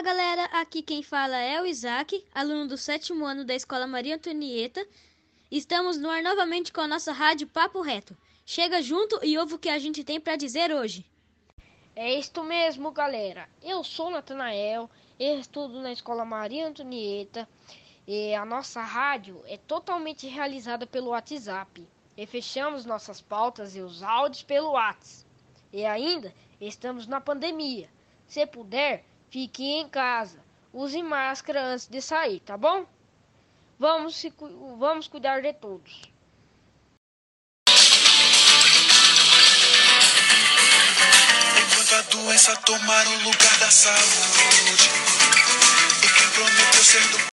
Fala galera, aqui quem fala é o Isaac, aluno do sétimo ano da Escola Maria Antonieta. Estamos no ar novamente com a nossa rádio Papo Reto. Chega junto e ouve o que a gente tem para dizer hoje. É isto mesmo, galera. Eu sou Natanael, estudo na Escola Maria Antonieta e a nossa rádio é totalmente realizada pelo WhatsApp. E fechamos nossas pautas e os áudios pelo WhatsApp. E ainda estamos na pandemia. Se puder, fique em casa. Use máscara antes de sair, tá bom? Vamos, se, vamos cuidar de todos. Enquanto a doença tomar o lugar da saúde, e quem prometeu ser do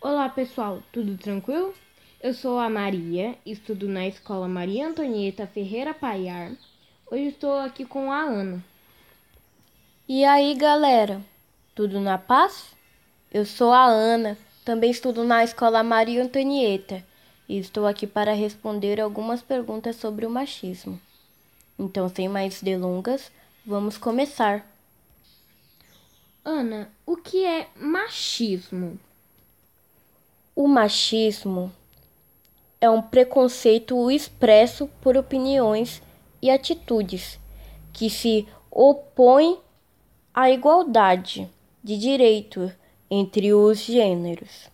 Olá pessoal, tudo tranquilo? Eu sou a Maria, estudo na escola Maria Antonieta Ferreira Paiar. Hoje estou aqui com a Ana. E aí galera, tudo na paz? Eu sou a Ana, também estudo na escola Maria Antonieta e estou aqui para responder algumas perguntas sobre o machismo. Então, sem mais delongas, vamos começar. Ana, o que é machismo? O machismo é um preconceito expresso por opiniões e atitudes que se opõem à igualdade de direito entre os gêneros,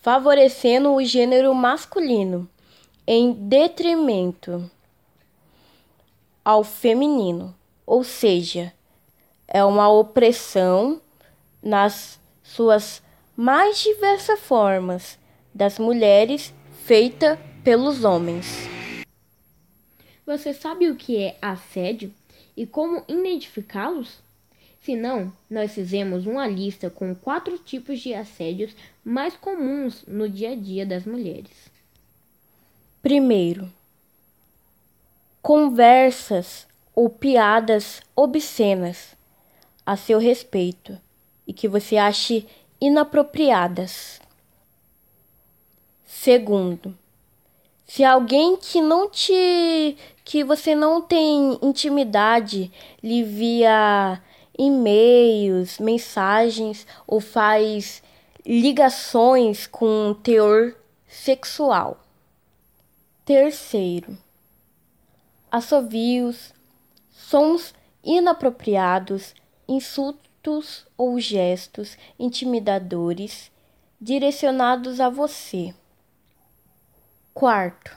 favorecendo o gênero masculino em detrimento ao feminino, ou seja, é uma opressão nas suas mais diversas formas das mulheres feita pelos homens. Você sabe o que é assédio e como identificá-los? Se não, nós fizemos uma lista com quatro tipos de assédios mais comuns no dia a dia das mulheres. Primeiro, conversas ou piadas obscenas a seu respeito e que você ache inapropriadas. Segundo, se alguém que não te que você não tem intimidade lhe via e-mails, mensagens ou faz ligações com teor sexual. Terceiro, assovios, sons inapropriados, insultos ou gestos intimidadores direcionados a você. Quarto,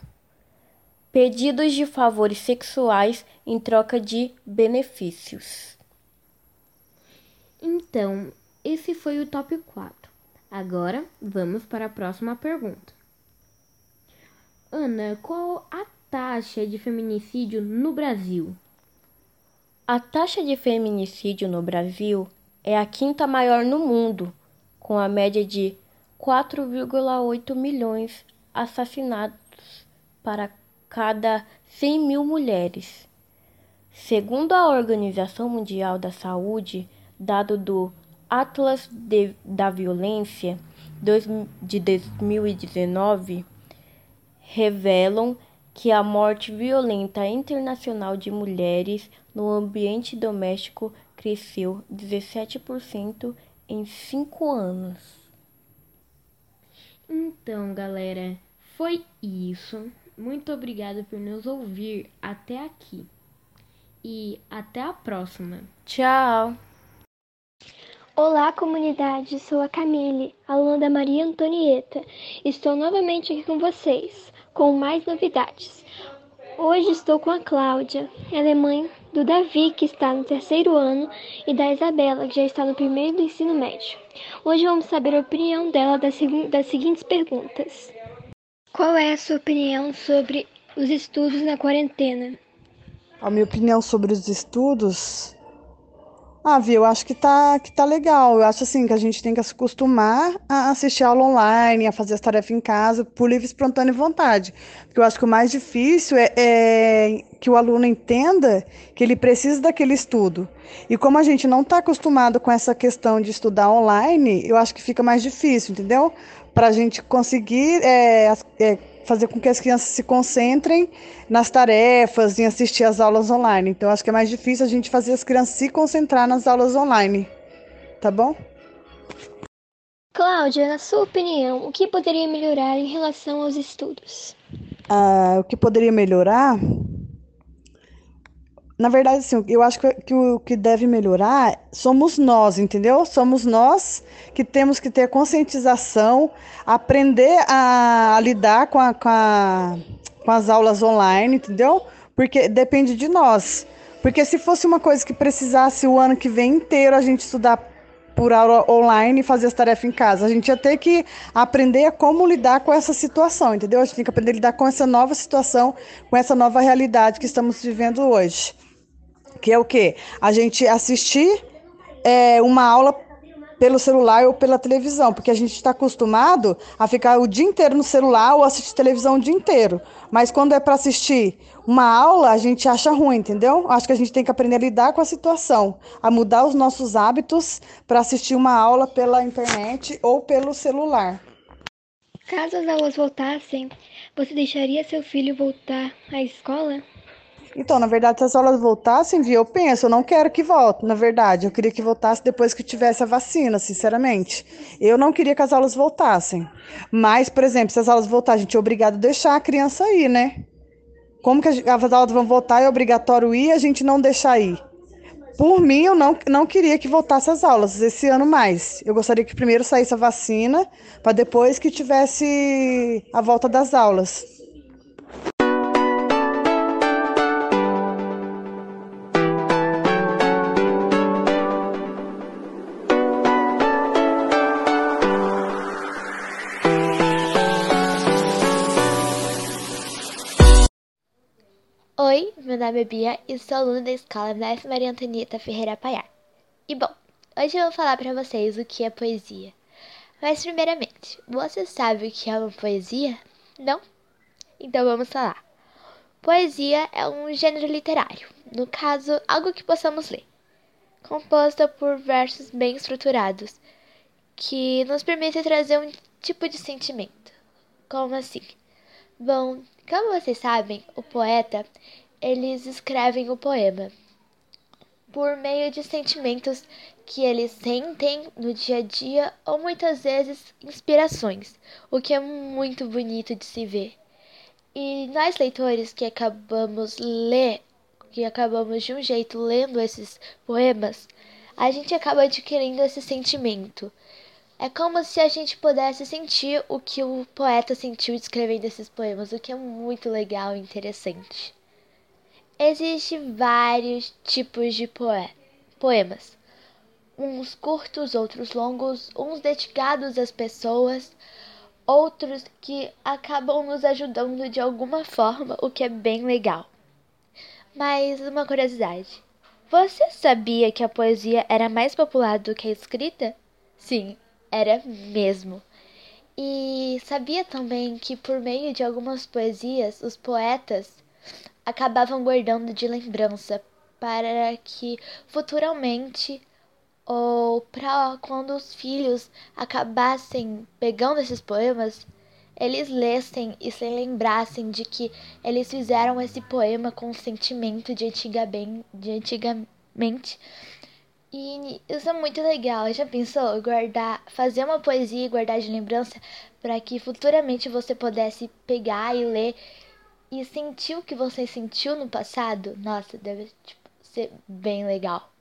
pedidos de favores sexuais em troca de benefícios. Então, esse foi o top 4. Agora vamos para a próxima pergunta. Ana, qual a taxa de feminicídio no Brasil? A taxa de feminicídio no Brasil é a quinta maior no mundo, com a média de 4,8 milhões assassinados para cada 100 mil mulheres. Segundo a Organização Mundial da Saúde, dado do Atlas de, da Violência de 2019, revelam que a morte violenta internacional de mulheres no ambiente doméstico cresceu 17% em cinco anos. Então, galera, foi isso. Muito obrigada por nos ouvir até aqui. E até a próxima. Tchau! Olá, comunidade. Sou a Camille, aluna da Maria Antonieta. Estou novamente aqui com vocês, com mais novidades. Hoje estou com a Cláudia. Ela é mãe do Davi, que está no terceiro ano, e da Isabela, que já está no primeiro do ensino médio. Hoje vamos saber a opinião dela das, das seguintes perguntas: Qual é a sua opinião sobre os estudos na quarentena? A minha opinião sobre os estudos ah, viu, eu acho que tá, que tá legal. Eu acho assim que a gente tem que se acostumar a assistir aula online, a fazer as tarefas em casa, por livre, espontânea vontade. Porque eu acho que o mais difícil é, é que o aluno entenda que ele precisa daquele estudo. E como a gente não está acostumado com essa questão de estudar online, eu acho que fica mais difícil, entendeu? Para a gente conseguir é, é, fazer com que as crianças se concentrem nas tarefas, em assistir às aulas online. Então, acho que é mais difícil a gente fazer as crianças se concentrar nas aulas online. tá bom? Cláudia, na sua opinião, o que poderia melhorar em relação aos estudos? Ah, o que poderia melhorar? Na verdade, assim, eu acho que, que o que deve melhorar somos nós, entendeu? Somos nós que temos que ter conscientização, aprender a, a lidar com, a, com, a, com as aulas online, entendeu? Porque depende de nós. Porque se fosse uma coisa que precisasse o ano que vem inteiro a gente estudar por aula online e fazer as tarefas em casa. A gente ia ter que aprender como lidar com essa situação, entendeu? A gente tem que aprender a lidar com essa nova situação, com essa nova realidade que estamos vivendo hoje que é o quê? A gente assistir é, uma aula pelo celular ou pela televisão, porque a gente está acostumado a ficar o dia inteiro no celular ou assistir televisão o dia inteiro. Mas quando é para assistir uma aula, a gente acha ruim, entendeu? Acho que a gente tem que aprender a lidar com a situação, a mudar os nossos hábitos para assistir uma aula pela internet ou pelo celular. Caso as aulas voltassem, você deixaria seu filho voltar à escola? Então, na verdade, se as aulas voltassem, viu, eu penso, eu não quero que volte, na verdade. Eu queria que voltasse depois que tivesse a vacina, sinceramente. Eu não queria que as aulas voltassem. Mas, por exemplo, se as aulas voltassem, a gente é obrigado a deixar a criança ir, né? Como que as aulas vão voltar, é obrigatório ir, a gente não deixar ir. Por mim, eu não, não queria que voltasse as aulas esse ano mais. Eu gostaria que primeiro saísse a vacina, para depois que tivesse a volta das aulas. Meu nome é Bia e sou aluna da escola Mestre Maria Antonieta Ferreira Paiar. E bom, hoje eu vou falar para vocês o que é poesia. Mas primeiramente, você sabe o que é uma poesia? Não? Então vamos falar. Poesia é um gênero literário, no caso, algo que possamos ler, composta por versos bem estruturados, que nos permite trazer um tipo de sentimento. Como assim? Bom, como vocês sabem, o poeta, eles escrevem o poema por meio de sentimentos que eles sentem no dia a dia ou muitas vezes inspirações, o que é muito bonito de se ver. E nós leitores que acabamos ler, que acabamos de um jeito lendo esses poemas, a gente acaba adquirindo esse sentimento. É como se a gente pudesse sentir o que o poeta sentiu escrevendo esses poemas, o que é muito legal e interessante. Existem vários tipos de poe poemas. Uns curtos, outros longos, uns dedicados às pessoas, outros que acabam nos ajudando de alguma forma, o que é bem legal. Mas uma curiosidade: você sabia que a poesia era mais popular do que a escrita? Sim, era mesmo. E sabia também que por meio de algumas poesias, os poetas acabavam guardando de lembrança para que futuramente ou para quando os filhos acabassem pegando esses poemas, eles lessem e se lembrassem de que eles fizeram esse poema com sentimento de, antigamente, de antigamente e isso é muito legal. Já pensou guardar, fazer uma poesia e guardar de lembrança para que futuramente você pudesse pegar e ler e sentir o que você sentiu no passado? Nossa, deve tipo, ser bem legal.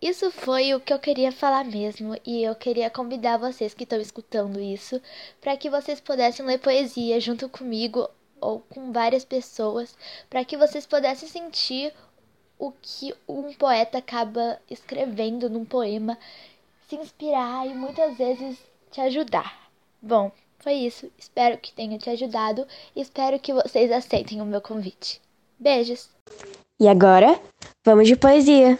Isso foi o que eu queria falar mesmo, e eu queria convidar vocês que estão escutando isso para que vocês pudessem ler poesia junto comigo ou com várias pessoas, para que vocês pudessem sentir o que um poeta acaba escrevendo num poema, se inspirar e muitas vezes te ajudar. Bom, foi isso. Espero que tenha te ajudado e espero que vocês aceitem o meu convite. Beijos! E agora, vamos de poesia.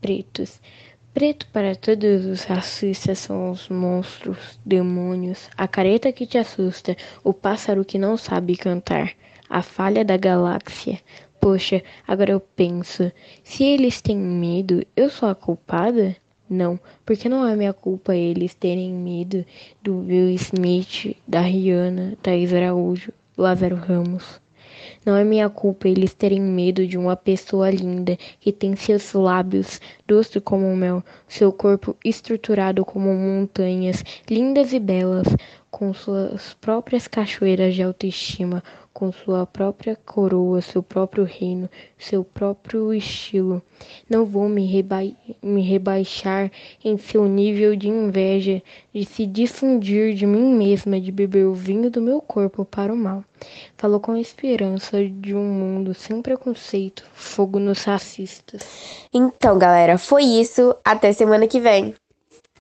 Pretos. Preto para todos os racistas são os monstros, demônios, a careta que te assusta, o pássaro que não sabe cantar, a falha da galáxia, Poxa, agora eu penso, se eles têm medo, eu sou a culpada? Não, porque não é minha culpa eles terem medo do Will Smith, da Rihanna, Thaís Araújo, Lázaro Ramos. Não é minha culpa eles terem medo de uma pessoa linda que tem seus lábios doce como mel, seu corpo estruturado como montanhas, lindas e belas, com suas próprias cachoeiras de autoestima, com sua própria coroa, seu próprio reino, seu próprio estilo. Não vou me, reba me rebaixar em seu nível de inveja, de se difundir de mim mesma, de beber o vinho do meu corpo para o mal. Falou com a esperança de um mundo sem preconceito, fogo nos racistas. Então, galera, foi isso. Até semana que vem.